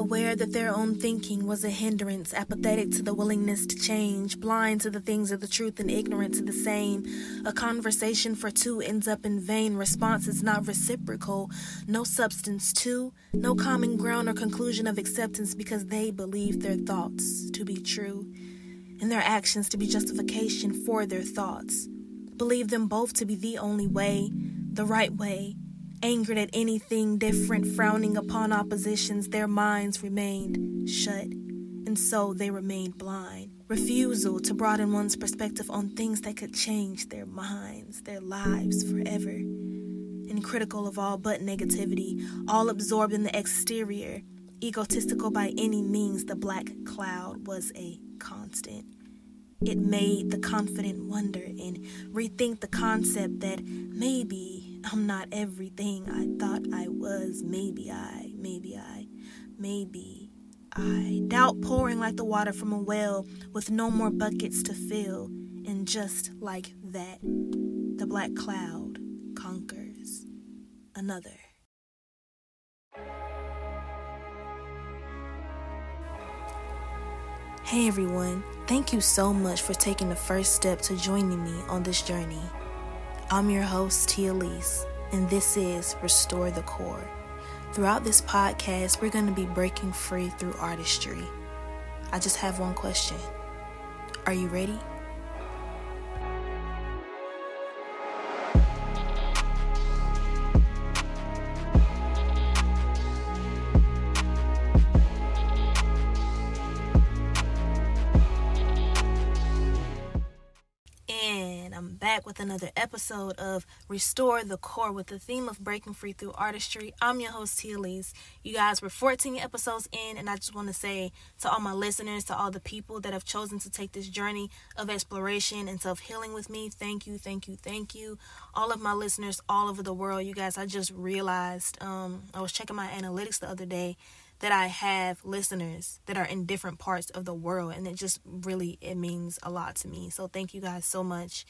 aware that their own thinking was a hindrance, apathetic to the willingness to change, blind to the things of the truth and ignorant to the same. A conversation for two ends up in vain. Response is not reciprocal. No substance, too. No common ground or conclusion of acceptance because they believe their thoughts to be true and their actions to be justification for their thoughts. Believe them both to be the only way, the right way Angered at anything different, frowning upon oppositions, their minds remained shut, and so they remained blind. Refusal to broaden one's perspective on things that could change their minds, their lives forever. And critical of all but negativity, all absorbed in the exterior, egotistical by any means, the black cloud was a constant. It made the confident wonder and rethink the concept that maybe I'm not everything I thought I was. Maybe I, maybe I, maybe I. Doubt pouring like the water from a well with no more buckets to fill. And just like that, the black cloud conquers another. Hey everyone, thank you so much for taking the first step to joining me on this journey. I'm your host, Tia Elise, and this is Restore the Core. Throughout this podcast, we're going to be breaking free through artistry. I just have one question Are you ready? With another episode of Restore the Core with the theme of breaking free through artistry. I'm your host, Tia Elise. You guys, we're 14 episodes in, and I just want to say to all my listeners, to all the people that have chosen to take this journey of exploration and self healing with me, thank you, thank you, thank you. All of my listeners all over the world, you guys, I just realized um, I was checking my analytics the other day that I have listeners that are in different parts of the world and it just really it means a lot to me. So thank you guys so much.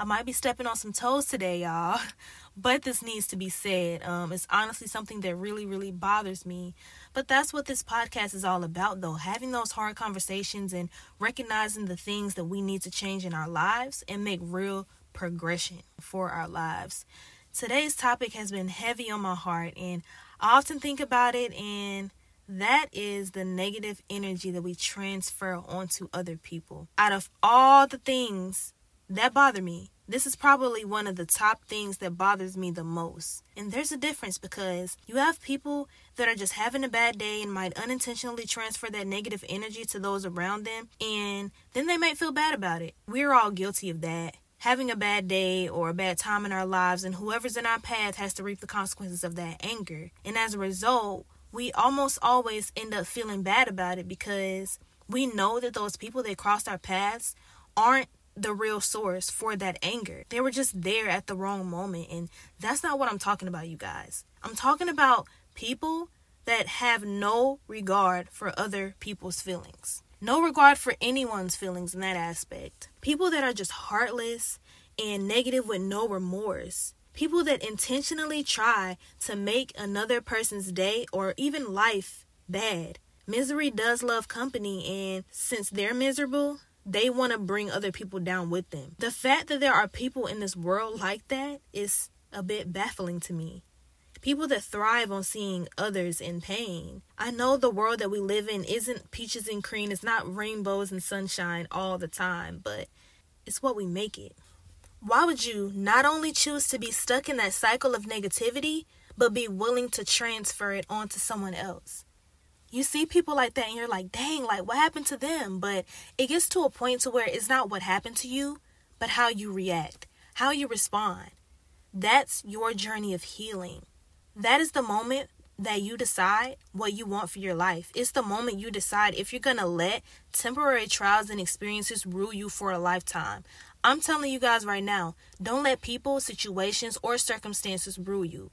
I might be stepping on some toes today, y'all, but this needs to be said. Um, it's honestly something that really, really bothers me. But that's what this podcast is all about, though having those hard conversations and recognizing the things that we need to change in our lives and make real progression for our lives. Today's topic has been heavy on my heart, and I often think about it, and that is the negative energy that we transfer onto other people. Out of all the things that bother me. This is probably one of the top things that bothers me the most. And there's a difference because you have people that are just having a bad day and might unintentionally transfer that negative energy to those around them, and then they might feel bad about it. We're all guilty of that. Having a bad day or a bad time in our lives, and whoever's in our path has to reap the consequences of that anger. And as a result, we almost always end up feeling bad about it because we know that those people that crossed our paths aren't the real source for that anger. They were just there at the wrong moment. And that's not what I'm talking about, you guys. I'm talking about people that have no regard for other people's feelings. No regard for anyone's feelings in that aspect. People that are just heartless and negative with no remorse. People that intentionally try to make another person's day or even life bad. Misery does love company, and since they're miserable, they want to bring other people down with them. The fact that there are people in this world like that is a bit baffling to me. People that thrive on seeing others in pain. I know the world that we live in isn't peaches and cream, it's not rainbows and sunshine all the time, but it's what we make it. Why would you not only choose to be stuck in that cycle of negativity, but be willing to transfer it onto someone else? You see people like that and you're like, dang, like what happened to them? But it gets to a point to where it's not what happened to you, but how you react, how you respond. That's your journey of healing. That is the moment that you decide what you want for your life. It's the moment you decide if you're going to let temporary trials and experiences rule you for a lifetime. I'm telling you guys right now, don't let people, situations, or circumstances rule you,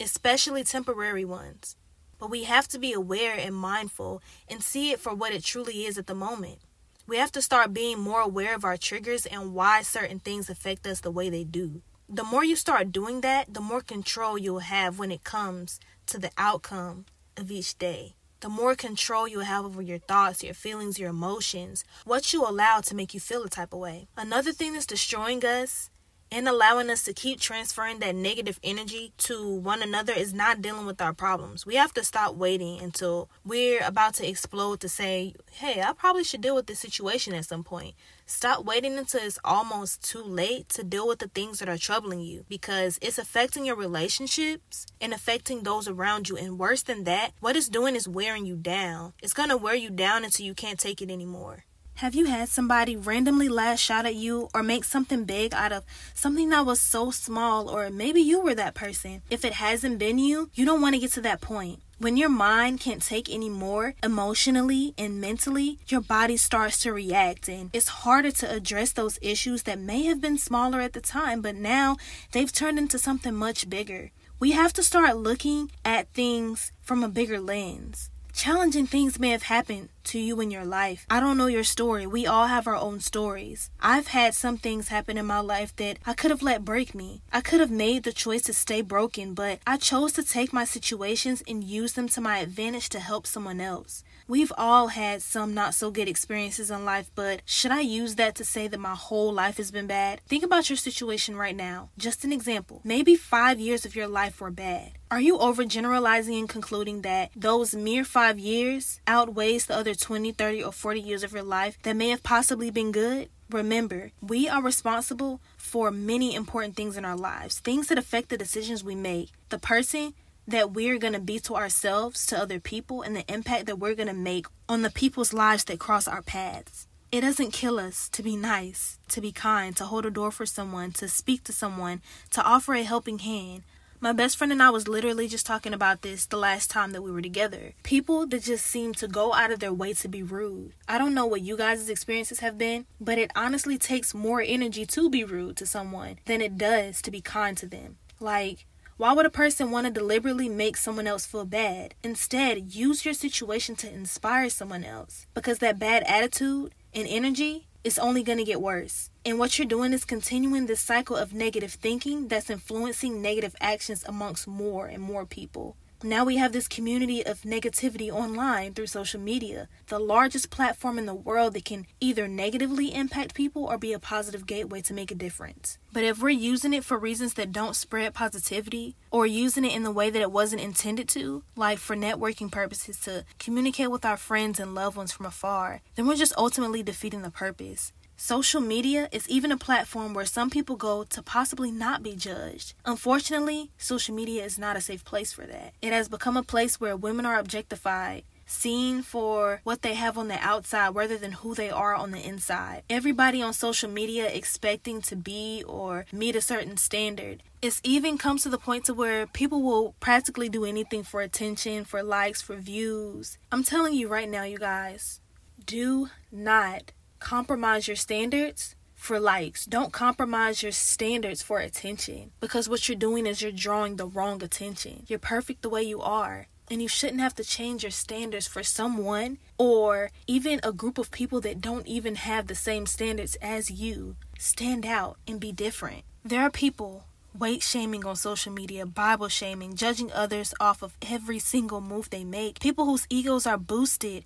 especially temporary ones. But we have to be aware and mindful and see it for what it truly is at the moment. We have to start being more aware of our triggers and why certain things affect us the way they do. The more you start doing that, the more control you'll have when it comes to the outcome of each day. the more control you will have over your thoughts, your feelings, your emotions, what you allow to make you feel a type of way. Another thing that's destroying us and allowing us to keep transferring that negative energy to one another is not dealing with our problems. We have to stop waiting until we're about to explode to say, hey, I probably should deal with this situation at some point. Stop waiting until it's almost too late to deal with the things that are troubling you because it's affecting your relationships and affecting those around you. And worse than that, what it's doing is wearing you down. It's going to wear you down until you can't take it anymore. Have you had somebody randomly lash out at you or make something big out of something that was so small, or maybe you were that person? If it hasn't been you, you don't want to get to that point. When your mind can't take any more emotionally and mentally, your body starts to react, and it's harder to address those issues that may have been smaller at the time, but now they've turned into something much bigger. We have to start looking at things from a bigger lens. Challenging things may have happened to you in your life. I don't know your story. We all have our own stories. I've had some things happen in my life that I could have let break me. I could have made the choice to stay broken, but I chose to take my situations and use them to my advantage to help someone else. We've all had some not so good experiences in life, but should I use that to say that my whole life has been bad? Think about your situation right now. Just an example. Maybe five years of your life were bad. Are you overgeneralizing and concluding that those mere five years outweighs the other 20, 30, or 40 years of your life that may have possibly been good? Remember, we are responsible for many important things in our lives, things that affect the decisions we make. The person that we're going to be to ourselves, to other people, and the impact that we're going to make on the people's lives that cross our paths. It doesn't kill us to be nice, to be kind, to hold a door for someone, to speak to someone, to offer a helping hand. My best friend and I was literally just talking about this the last time that we were together. People that just seem to go out of their way to be rude. I don't know what you guys' experiences have been, but it honestly takes more energy to be rude to someone than it does to be kind to them. Like, why would a person want to deliberately make someone else feel bad? Instead, use your situation to inspire someone else because that bad attitude and energy is only going to get worse. And what you're doing is continuing this cycle of negative thinking that's influencing negative actions amongst more and more people. Now we have this community of negativity online through social media, the largest platform in the world that can either negatively impact people or be a positive gateway to make a difference. But if we're using it for reasons that don't spread positivity or using it in the way that it wasn't intended to, like for networking purposes to communicate with our friends and loved ones from afar, then we're just ultimately defeating the purpose. Social media is even a platform where some people go to possibly not be judged. Unfortunately, social media is not a safe place for that. It has become a place where women are objectified, seen for what they have on the outside rather than who they are on the inside. Everybody on social media expecting to be or meet a certain standard. It's even comes to the point to where people will practically do anything for attention, for likes, for views. I'm telling you right now, you guys, do not compromise your standards for likes. Don't compromise your standards for attention because what you're doing is you're drawing the wrong attention. You're perfect the way you are. And you shouldn't have to change your standards for someone or even a group of people that don't even have the same standards as you. Stand out and be different. There are people weight shaming on social media, Bible shaming, judging others off of every single move they make. People whose egos are boosted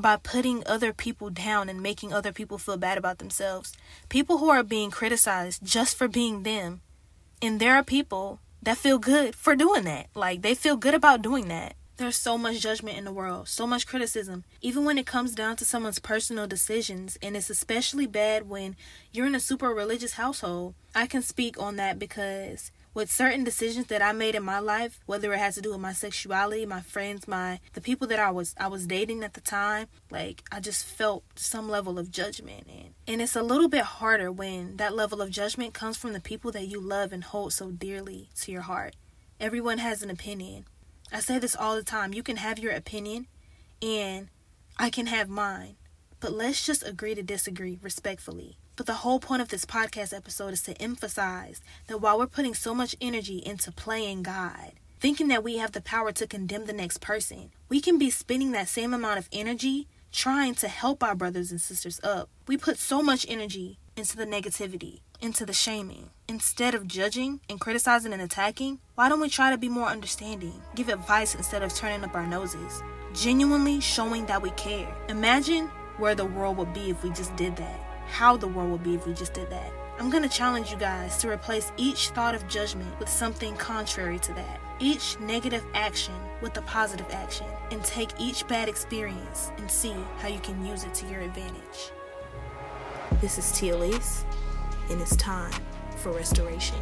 by putting other people down and making other people feel bad about themselves. People who are being criticized just for being them. And there are people that feel good for doing that. Like they feel good about doing that. There's so much judgment in the world, so much criticism, even when it comes down to someone's personal decisions, and it's especially bad when you're in a super religious household. I can speak on that because with certain decisions that I made in my life, whether it has to do with my sexuality, my friends, my the people that I was I was dating at the time, like I just felt some level of judgment and and it's a little bit harder when that level of judgment comes from the people that you love and hold so dearly to your heart. Everyone has an opinion. I say this all the time. You can have your opinion and I can have mine. But let's just agree to disagree respectfully. But the whole point of this podcast episode is to emphasize that while we're putting so much energy into playing God, thinking that we have the power to condemn the next person, we can be spending that same amount of energy trying to help our brothers and sisters up. We put so much energy into the negativity, into the shaming. Instead of judging and criticizing and attacking, why don't we try to be more understanding, give advice instead of turning up our noses? genuinely showing that we care. Imagine where the world would be if we just did that. How the world would be if we just did that. I'm going to challenge you guys to replace each thought of judgment with something contrary to that. Each negative action with a positive action, and take each bad experience and see how you can use it to your advantage. This is Tia Elise, and it's time for restoration.